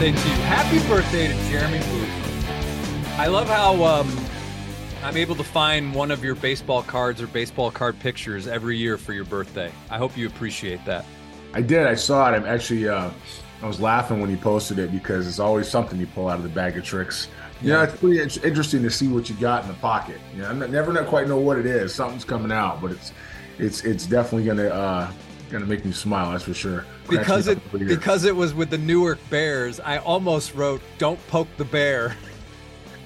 birthday. Happy birthday to you. Happy birthday to Jeremy Booth. I love how um, I'm able to find one of your baseball cards or baseball card pictures every year for your birthday. I hope you appreciate that. I did. I saw it. I'm actually, uh, I was laughing when you posted it because it's always something you pull out of the bag of tricks. You know, it's pretty in- interesting to see what you got in the pocket. You know, I never quite know what it is. Something's coming out, but it's it's it's definitely gonna uh, gonna make me smile. That's for sure. Because it because it was with the Newark Bears, I almost wrote "Don't poke the bear."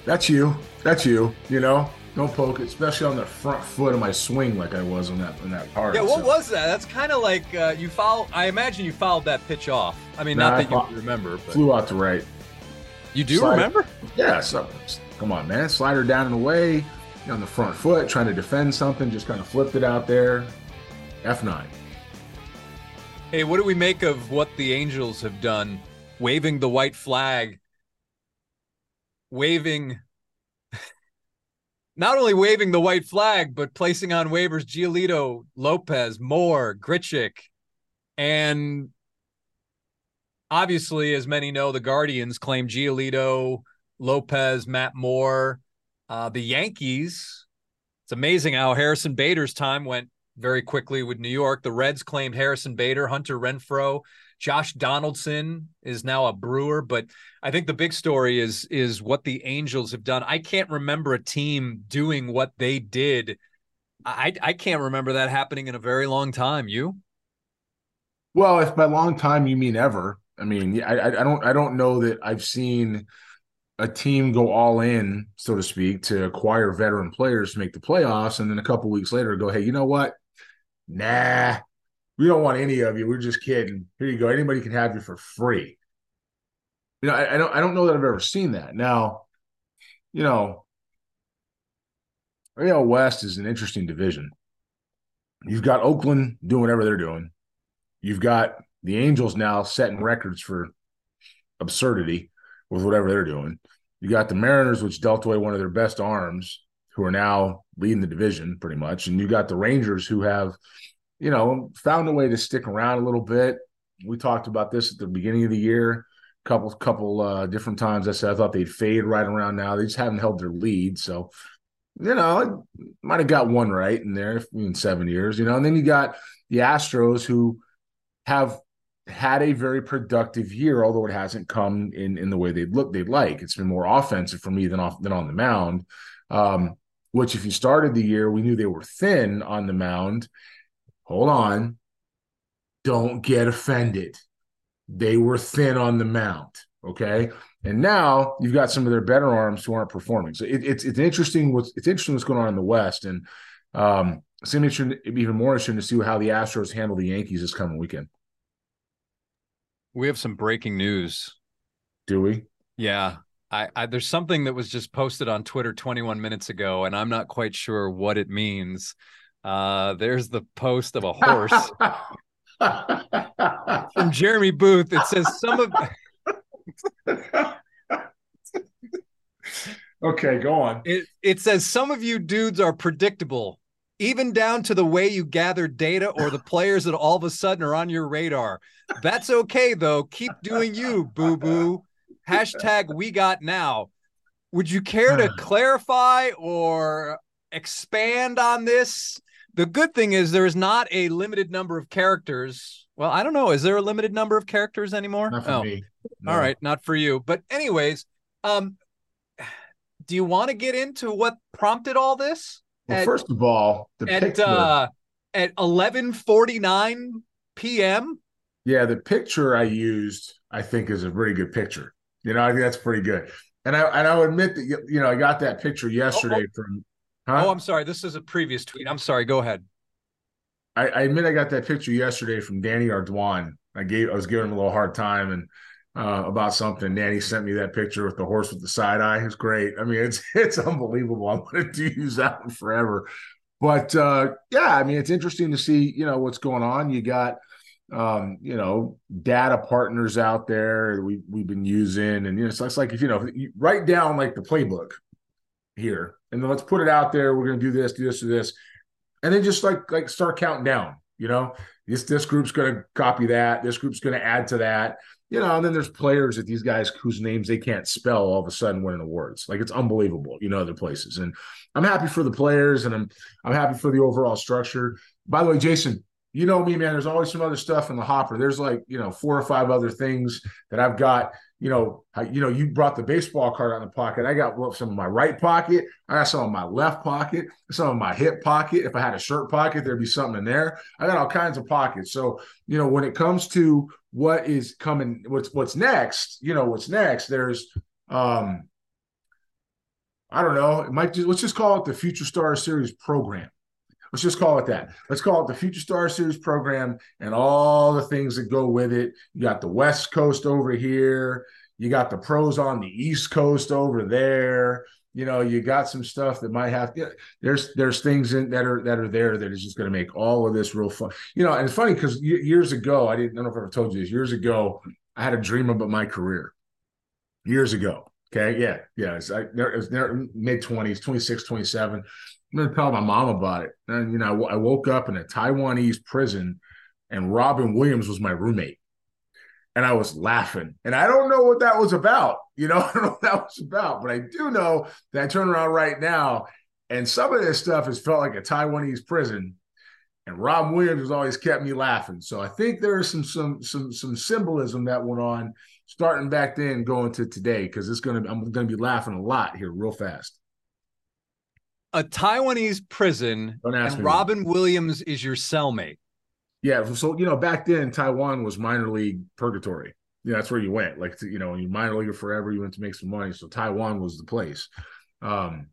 that's you. That's you. You know, don't poke especially on the front foot of my swing, like I was on that on that part. Yeah, what So- was that? That's kind of like uh, you foul. I imagine you fouled that pitch off. I mean, Nah, not I that you remember, but flew out to right? you do slide- remember. Yeah, so come on, man. Slider down and away on the front foot, trying to defend something, just kind of flipped it out there. F9. Hey, what do we make of what the Angels have done? Waving the white flag, waving, not only waving the white flag, but placing on waivers Giolito, Lopez, Moore, Grichuk, and obviously, as many know, the Guardians claim Giolito, Lopez, Matt Moore. Uh, the Yankees, it's amazing how Harrison Bader's time went very quickly with New York. The Reds claimed Harrison Bader, Hunter Renfroe, Josh Donaldson is now a Brewer, but I think the big story is is what the Angels have done. I can't remember a team doing what they did. I I can't remember that happening in a very long time. You? Well, if by long time you mean ever, I mean, I, I don't I don't know that I've seen a team go all in, so to speak, to acquire veteran players to make the playoffs, and then a couple weeks later go, hey, you know what? Nah, we don't want any of you. We're just kidding. Here you go. Anybody can have you for free. You know, I, I don't I don't know that I've ever seen that. Now, you know, AL West is an interesting division. You've got Oakland doing whatever they're doing. You've got the Angels now setting records for absurdity with whatever they're doing. You got the Mariners, which dealt away one of their best arms, who are now leading the division pretty much. And you got the Rangers, who have, you know, found a way to stick around a little bit. We talked about this at the beginning of the year, couple couple uh, different times. I said I thought they'd fade right around now. They just haven't held their lead, so you know, might have got one right in there in seven years. You know, and then you got the Astros, who have had a very productive year, although it hasn't come in in the way they'd look they'd like. It's been more offensive for me than off than on the mound. Um, which, if you started the year, we knew they were thin on the mound. Hold on, don't get offended. They were thin on the mound. Okay, and now you've got some of their better arms who aren't performing. So it, it's it's interesting what's it's interesting what's going on in the West, and um, it's interesting, even more interesting to see how the Astros handle the Yankees this coming weekend. We have some breaking news. Do we? Yeah. I, I there's something that was just posted on Twitter 21 minutes ago, and I'm not quite sure what it means. Uh, there's the post of a horse from Jeremy Booth. It says some of okay, go on. it, it says some of you dudes are predictable, even down to the way you gather data or the players that all of a sudden are on your radar. That's okay though. Keep doing you, boo boo. Hashtag we got now. Would you care to clarify or expand on this? The good thing is there is not a limited number of characters. Well, I don't know. Is there a limited number of characters anymore? Oh. No. All right, not for you. But anyways, um do you want to get into what prompted all this? Well, At- first of all, the At picture. uh at 11:49 p.m. yeah, the picture I used, I think, is a pretty good picture. You know, I think that's pretty good. And I and I'll admit that you you know I got that picture yesterday from. Huh? Oh, I'm sorry. This is a previous tweet. I'm sorry. Go ahead. I, I admit I got that picture yesterday from Danny Ardoin. I gave I was giving him a little hard time and uh, about something. Danny sent me that picture with the horse with the side eye. It's great. I mean, it's it's unbelievable. I wanted to use that one forever. But uh, yeah, I mean, it's interesting to see you know what's going on. You got um, you know data partners out there we we've been using, and you know so it's like if you know you write down like the playbook here, and then let's put it out there. We're going to do this, do this, do this, and then just like like start counting down. You know, this this group's going to copy that. This group's going to add to that. You know, and then there's players that these guys whose names they can't spell all of a sudden winning awards. Like it's unbelievable, you know, other places. And I'm happy for the players and I'm I'm happy for the overall structure. By the way, Jason, you know me, man. There's always some other stuff in the hopper. There's like, you know, four or five other things that I've got you know, you know, you brought the baseball card out of the pocket. I got some in my right pocket. I got some in my left pocket, some in my hip pocket. If I had a shirt pocket, there'd be something in there. I got all kinds of pockets. So, you know, when it comes to what is coming, what's what's next, you know, what's next, there's um I don't know. It might just let's just call it the Future Star Series program. Let's just call it that. Let's call it the Future Star Series program and all the things that go with it. You got the West Coast over here. You got the pros on the East Coast over there. You know, you got some stuff that might have. You know, there's there's things in, that are that are there that is just going to make all of this real fun. You know, and it's funny because years ago, I didn't I don't know if I ever told you this. Years ago, I had a dream about my career. Years ago, okay, yeah, yeah, it's, I, it was mid twenties, 26, 27 I'm going to tell my mom about it. And, you know, I, woke up in a Taiwanese prison and Robin Williams was my roommate. And I was laughing. And I don't know what that was about. You know, I don't know what that was about, but I do know that I turn around right now and some of this stuff has felt like a Taiwanese prison. And Robin Williams has always kept me laughing. So I think there's some some some some symbolism that went on starting back then going to today because it's gonna I'm gonna be laughing a lot here real fast a Taiwanese prison, and Robin that. Williams is your cellmate. Yeah, so you know, back then Taiwan was minor league purgatory. Yeah, that's where you went. Like you know, you minor league forever, you went to make some money. So Taiwan was the place. Um,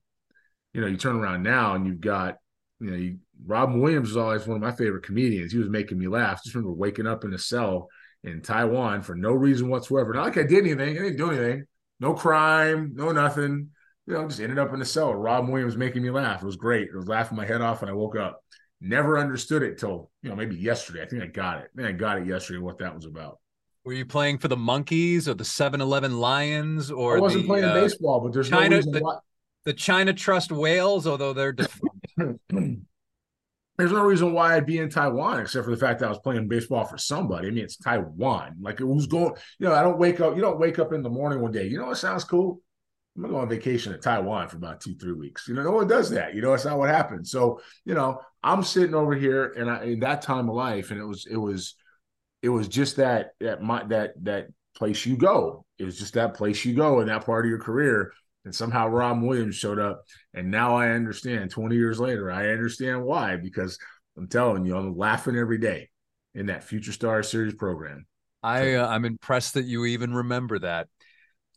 you know, you turn around now and you've got, you know, you, Robin Williams is always one of my favorite comedians. He was making me laugh. Just remember waking up in a cell in Taiwan for no reason whatsoever. Not like I did anything. I didn't do anything. No crime. No nothing you know, just ended up in the cell. Rob Williams making me laugh. It was great. I was laughing my head off when I woke up. Never understood it till, you know, maybe yesterday. I think I got it. I think I got it yesterday what that was about. Were you playing for the Monkeys or the 7-Eleven Lions or I wasn't the, playing uh, baseball, but there's China, no the, why. the China Trust Whales, although they're there's no reason why I'd be in Taiwan except for the fact that I was playing baseball for somebody. I mean, it's Taiwan. Like it was going, you know, I don't wake up, you don't wake up in the morning one day. You know what sounds cool? I'm gonna go on vacation to Taiwan for about two, three weeks. You know, no one does that. You know, it's not what happens. So, you know, I'm sitting over here and I in that time of life, and it was it was it was just that that my that that place you go. It was just that place you go in that part of your career. And somehow Rob Williams showed up. And now I understand 20 years later, I understand why, because I'm telling you, I'm laughing every day in that Future Star Series program. I uh, I'm impressed that you even remember that.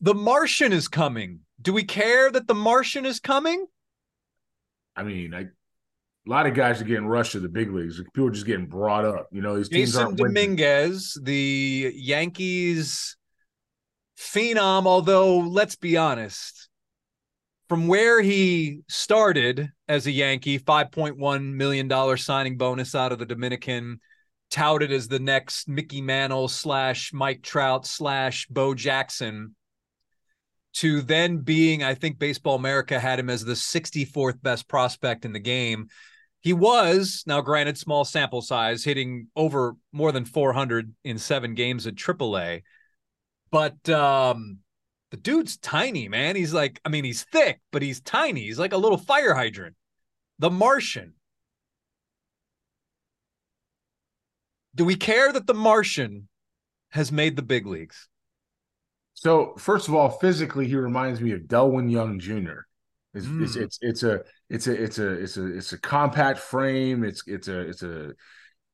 The Martian is coming. Do we care that the Martian is coming? I mean, I, a lot of guys are getting rushed to the big leagues. People are just getting brought up. You know, these aren't Dominguez, the Yankees phenom. Although, let's be honest, from where he started as a Yankee, five point one million dollar signing bonus out of the Dominican, touted as the next Mickey Mantle slash Mike Trout slash Bo Jackson to then being, I think Baseball America had him as the 64th best prospect in the game. He was, now granted, small sample size, hitting over more than 400 in seven games at AAA. But um, the dude's tiny, man. He's like, I mean, he's thick, but he's tiny. He's like a little fire hydrant. The Martian. Do we care that the Martian has made the big leagues? So first of all, physically, he reminds me of Delwyn Young Jr. It's, mm. it's, it's it's a it's a it's a it's a it's a compact frame. It's it's a it's a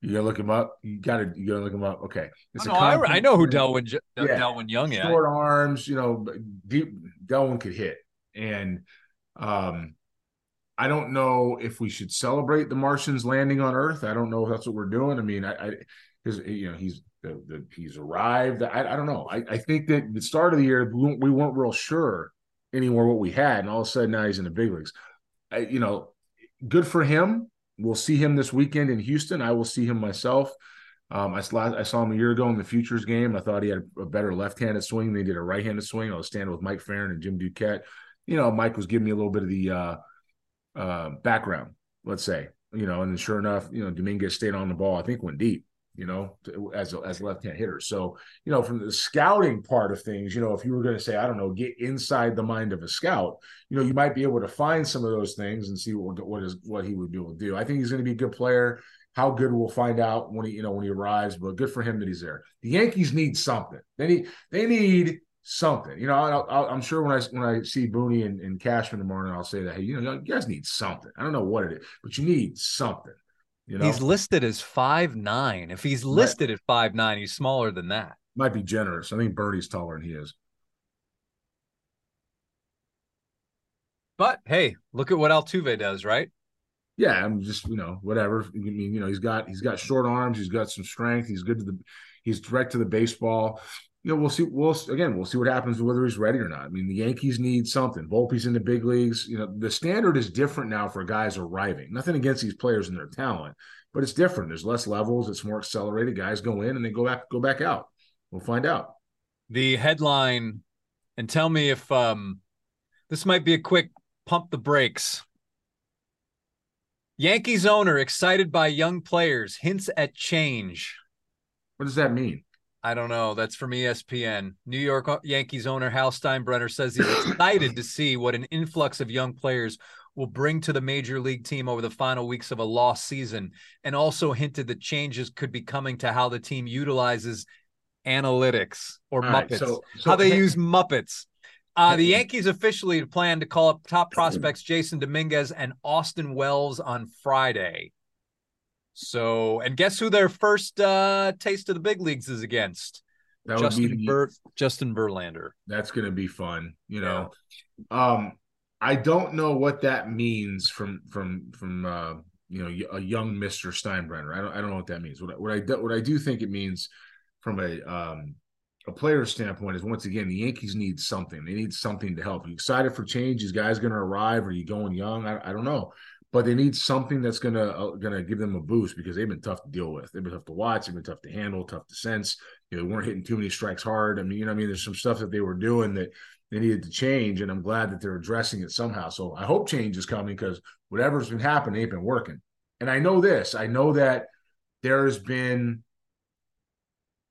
you gotta look him up. You gotta you gotta look him up. Okay, it's oh, no, I, I, know who Delwyn yeah. Delwyn Young is. Short arms, you know, deep. Delwyn could hit, and um, I don't know if we should celebrate the Martians landing on Earth. I don't know if that's what we're doing. I mean, I, I because you know he's the, the, he's arrived. I, I don't know. I, I think that the start of the year we weren't real sure anymore what we had, and all of a sudden now he's in the big leagues. I, you know, good for him. We'll see him this weekend in Houston. I will see him myself. Um, I, saw, I saw him a year ago in the Futures game. I thought he had a better left-handed swing than he did a right-handed swing. I was standing with Mike Ferrin and Jim Duquette. You know, Mike was giving me a little bit of the uh, uh, background, let's say. You know, and sure enough, you know, Dominguez stayed on the ball. I think went deep you know, as a, as left hand hitters. So, you know, from the scouting part of things, you know, if you were going to say, I don't know, get inside the mind of a scout, you know, you might be able to find some of those things and see what what is what he would be able to do. I think he's going to be a good player. How good we'll find out when he, you know, when he arrives. But good for him that he's there. The Yankees need something. They need they need something. You know, i am sure when I when I see Booney and, and Cashman tomorrow, I'll say that hey, you know, you guys need something. I don't know what it is, but you need something. You know, he's listed as five nine. If he's listed might, at five nine, he's smaller than that. Might be generous. I think Birdie's taller than he is. But hey, look at what Altuve does, right? Yeah, I'm just you know whatever. I mean, you know, he's got he's got short arms. He's got some strength. He's good to the. He's direct to the baseball you know, we'll see. We'll again, we'll see what happens whether he's ready or not. I mean, the Yankees need something. Volpe's in the big leagues. You know, the standard is different now for guys arriving. Nothing against these players and their talent, but it's different. There's less levels. It's more accelerated. Guys go in and they go back, go back out. We'll find out. The headline, and tell me if um, this might be a quick pump the brakes. Yankees owner excited by young players hints at change. What does that mean? I don't know. That's from ESPN. New York Yankees owner Hal Steinbrenner says he's excited to see what an influx of young players will bring to the major league team over the final weeks of a lost season, and also hinted that changes could be coming to how the team utilizes analytics or All Muppets, right, so, so, how they hey, use Muppets. Uh, the Yankees officially plan to call up top prospects Jasson Dominguez and Austin Wells on Friday. So, and guess who their first uh, taste of the big leagues is against? That Justin be Ber- Justin Verlander. That's going to be fun. You know, yeah. um, I don't know what that means from from from uh, you know a young Mister Steinbrenner. I don't I don't know what that means. What, what I do, what I do think it means from a um, a player standpoint is once again the Yankees need something. They need something to help. Are you excited for change? Is guys going to arrive? Are you going young? I, I don't know but they need something that's gonna uh, gonna give them a boost because they've been tough to deal with. They've been tough to watch. They've been tough to handle, tough to sense. You know, they weren't hitting too many strikes hard. I mean, you know, I mean, there's some stuff that they were doing that they needed to change, and I'm glad that they're addressing it somehow. So I hope change is coming because whatever's been happening ain't been working. And I know this. I know that there's been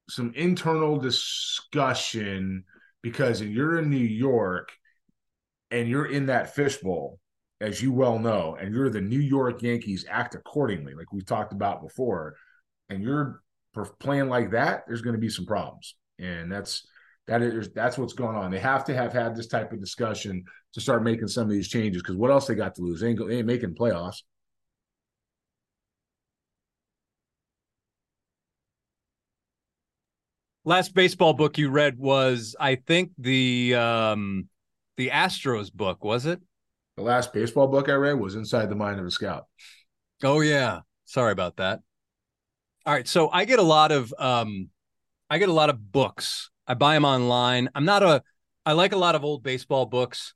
some internal discussion because you're in New York and you're in that fishbowl as you well know, and you're the New York Yankees, act accordingly, like we talked about before, and you're playing like that, there's going to be some problems, and that's that is that's what's going on. They have to have had this type of discussion to start making some of these changes because what else they got to lose? They ain't, they ain't making playoffs. Last baseball book you read was, I think the um the Astros book, was it? The last baseball book I read was Inside the Mind of a Scout. Oh yeah. Sorry about that. All right, so I get a lot of um I get a lot of books. I buy them online. I'm not a I like a lot of old baseball books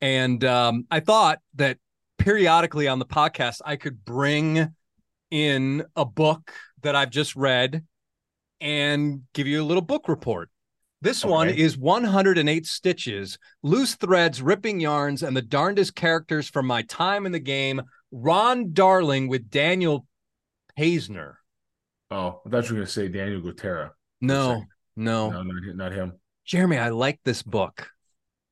and um I thought that periodically on the podcast I could bring in a book that I've just read and give you a little book report. This okay. one is 108 stitches, loose threads, ripping yarns, and the darndest characters from my time in the game. Ron Darling with Daniel Paisner. Oh, I thought you were going to say Daniel Gutera. No, no, no, not, not him. Jeremy, I like this book.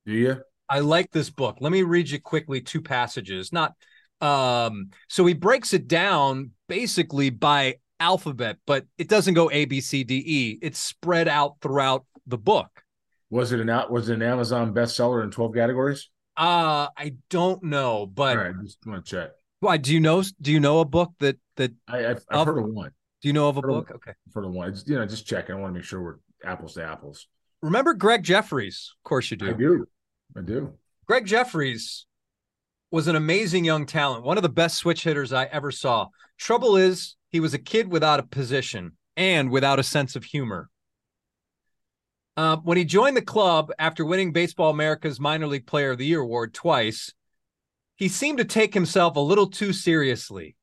Do you? I like this book. Let me read you quickly two passages. Not um, so he breaks it down basically by alphabet, but it doesn't go A B C D E. It's spread out throughout the book. Was it an out? Was it an Amazon bestseller in twelve categories? Uh I don't know, but all right, just want to check. Why do you know? Do you know a book that that I, have I've heard of one. Do you know of a book? Of, okay, for the one, you know, just check. I want to make sure we're apples to apples. Remember Gregg Jefferies? Of course you do. I do. I do. Gregg Jefferies was an amazing young talent, one of the best switch hitters I ever saw. Trouble is, he was a kid without a position and without a sense of humor. Uh, when he joined the club after winning Baseball America's Minor League Player of the Year award twice, he seemed to take himself a little too seriously.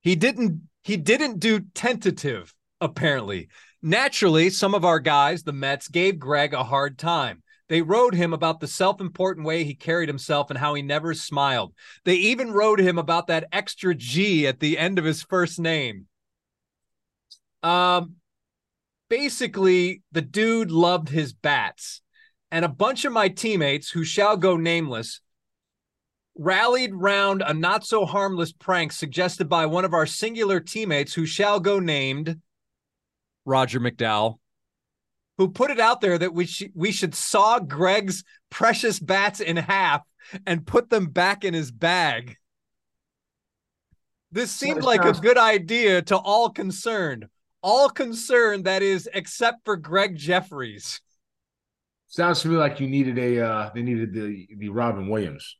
He didn't he didn't do tentative apparently. Naturally, some of our guys, the Mets, gave Gregg a hard time. They wrote him about the self important way he carried himself and how he never smiled. They even wrote him about that extra G at the end of his first name. Um, basically, the dude loved his bats, and a bunch of my teammates, who shall go nameless, rallied round a not so harmless prank suggested by one of our singular teammates, who shall go named Roger McDowell, who put it out there that we sh- we should saw Gregg's precious bats in half and put them back in his bag. This seemed like a good idea to all concerned. All concerned, that is, except for Gregg Jefferies. Sounds to me like you needed a uh they needed the the Robin Williams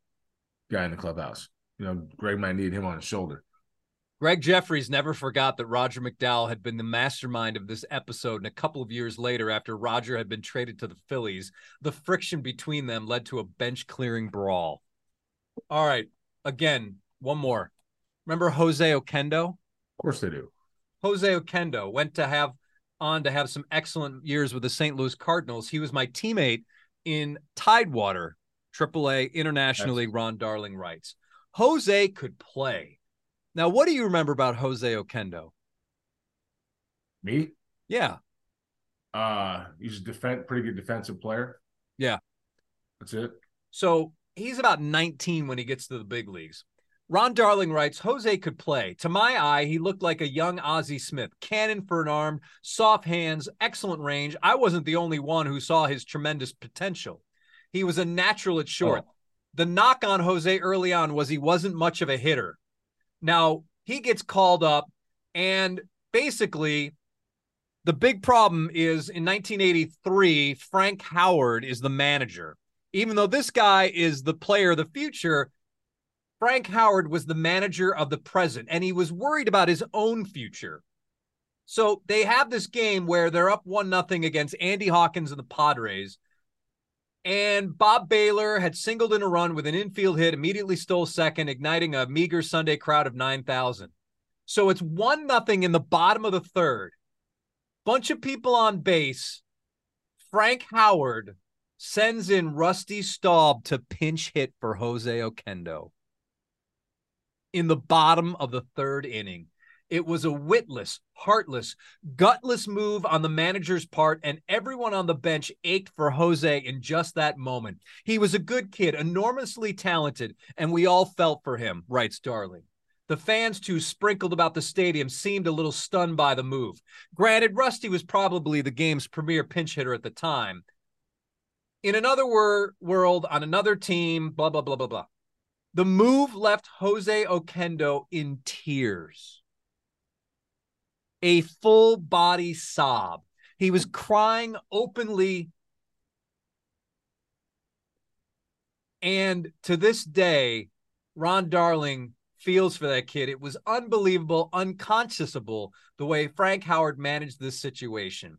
guy in the clubhouse. You know, Gregg might need him on his shoulder. Gregg Jefferies never forgot that Roger McDowell had been the mastermind of this episode, and a couple of years later, after Roger had been traded to the Phillies, the friction between them led to a bench clearing brawl. All right, again, one more. Remember Jose Oquendo? Of course they do. Jose Oquendo went to have on to have some excellent years with the St. Louis Cardinals. He was my teammate in Tidewater, AAA internationally. Ron Darling writes. Jose could play. Now, what do you remember about Jose Oquendo? Me? Yeah. Uh, he's a defense, pretty good defensive player. Yeah. That's it. So he's about 19 when he gets to the big leagues. Ron Darling writes Jose could play. To my eye, he looked like a young Ozzie Smith. Cannon for an arm, soft hands, excellent range. I wasn't the only one who saw his tremendous potential. He was a natural at oh. short. Oh. The knock on Jose early on was he wasn't much of a hitter. Now, he gets called up, and basically, the big problem is in 1983, Frank Howard is the manager. Even though this guy is the player of the future, Frank Howard was the manager of the present and he was worried about his own future. So they have this game where they're up one nothing against Andy Hawkins and the Padres. And Bob Bailor had singled in a run with an infield hit, immediately stole second, igniting a meager Sunday crowd of 9,000. So it's one nothing in the bottom of the third. Bunch of people on base. Frank Howard sends in Rusty Staub to pinch hit for Jose Oquendo in the bottom of the third inning. It was a witless, heartless, gutless move on the manager's part, and everyone on the bench ached for Jose in just that moment. He was a good kid, enormously talented, and we all felt for him, writes Darling. The fans, too, sprinkled about the stadium, seemed a little stunned by the move. Granted, Rusty was probably the game's premier pinch hitter at the time. In another wor- world, on another team, blah, blah, blah, blah, blah. The move left Jose Oquendo in tears. A full body sob. He was crying openly. And to this day, Ron Darling feels for that kid. It was unbelievable, unconscionable the way Frank Howard managed this situation.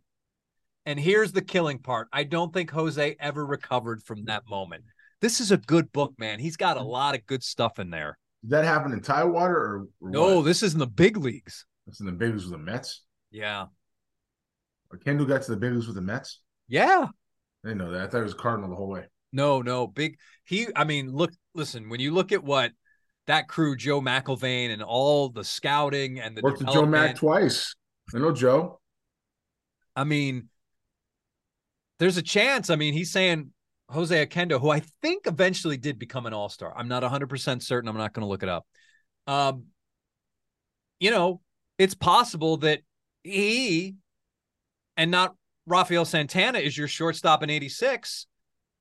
And here's the killing part I don't think Jose ever recovered from that moment. This is a good book, man. He's got a lot of good stuff in there. Did that happen in Tidewater or, or no? What? This is in the big leagues. That's in the big leagues with the Mets. Yeah. Oquendo got to the big leagues with the Mets. Yeah. I didn't know that. I thought it was Cardinal the whole way. No, no, big. He. I mean, look, listen. When you look at what that crew, Joe McIlvaine, and all the scouting and the worked with Joe Mack twice. I know Joe. I mean, there's a chance. I mean, he's saying Jose Oquendo, who I think eventually did become an all star. I'm not 100% certain. I'm not going to look it up. Um, you know, it's possible that he and not Rafael Santana is your shortstop in 86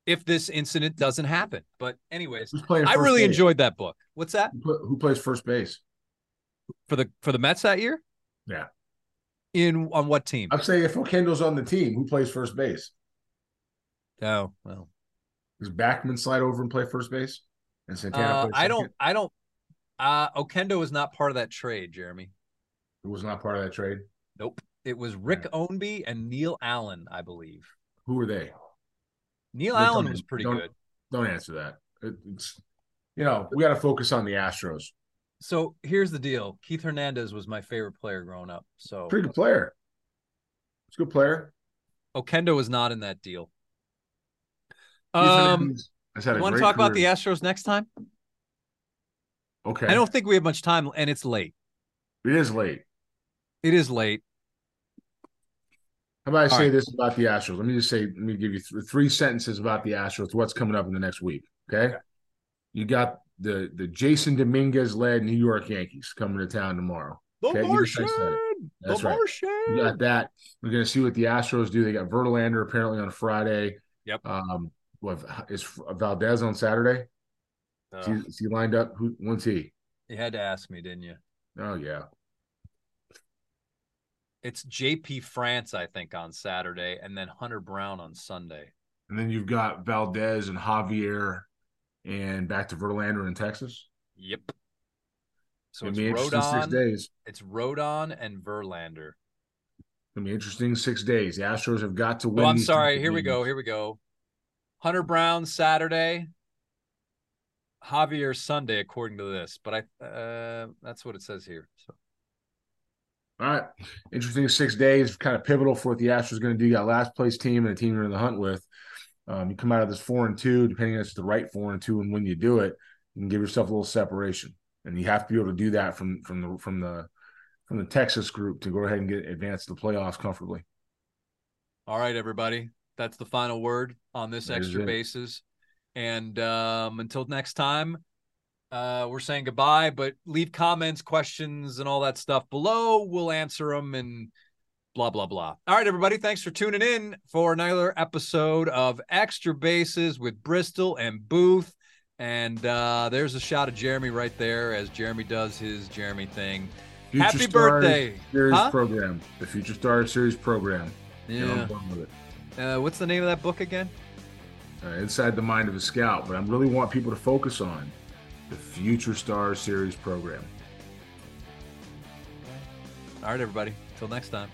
if this incident doesn't happen. But, anyways, I really base? enjoyed that book. What's that? Who plays first base? For the for the Mets that year? Yeah. In on what team? I'm saying if Oquendo's on the team, who plays first base? Oh, well. Does Backman slide over and play first base? And Santana. Uh, I don't. I don't. Uh, Oquendo was not part of that trade, Jeremy. It was not part of that trade. Nope. It was Rick yeah. Ownbey and Neil Allen, I believe. Who were they? Neil Allen was pretty don't, good. Don't answer that. It's you know we got to focus on the Astros. So here's the deal: Keith Hernandez was my favorite player growing up. So pretty good player. It's a good player. Oquendo was not in that deal. Um, you want to talk career. about the Astros next time? Okay. I don't think we have much time, and it's late. It is late. It is late. How about I All say right. this about the Astros? Let me just say, let me give you th- three sentences about the Astros. What's coming up in the next week? Okay. Okay. You got the the Jasson Dominguez led New York Yankees coming to town tomorrow. The Okay, Martian. That's the right. Martian. You got that. We're gonna see what the Astros do. They got Verlander apparently on Friday. Yep. Um, what is Valdez on Saturday? Is he, is he lined up? Who? When's he? you had to ask me, didn't you? Oh yeah. It's JP France, I think, on Saturday, and then Hunter Brown on Sunday. And then you've got Valdez and Javier, and back to Verlander in Texas. Yep. So It'll it's interesting six days. It's Rodon and Verlander. It'll be interesting six days. The Astros have got to oh, win. Oh, I'm sorry. Here we go. Here we go. Hunter Brown Saturday. Javier Sunday, according to this, but I uh, that's what it says here. So All right. Interesting six days, kind of pivotal for what the Astros are going to do. You got last place team and a team you're in the hunt with. Um, you come out of this four and two, depending on if it's the right four and two, and when you do it, you can give yourself a little separation. And you have to be able to do that from from the from the from the Texas group to go ahead and get advanced to the playoffs comfortably. All right, everybody. That's the final word on this extra it. bases. And um, until next time, uh, we're saying goodbye, but leave comments, questions, and all that stuff below. We'll answer them and blah, blah, blah. All right, everybody. Thanks for tuning in for another episode of Extra Bases with Bristol and Booth. And uh, there's a shot of Jeremy right there as Jeremy does his Jeremy thing. Future Happy Stars birthday. Series Huh? program, the Future Star Series program. Yeah. Board with it. Uh, what's the name of that book again? uh, inside the mind of a scout, but I really want people to focus on the Future Star Series program. All right, everybody. Till next time.